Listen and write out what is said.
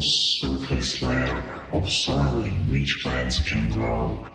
surface layer of soil in which plants can grow.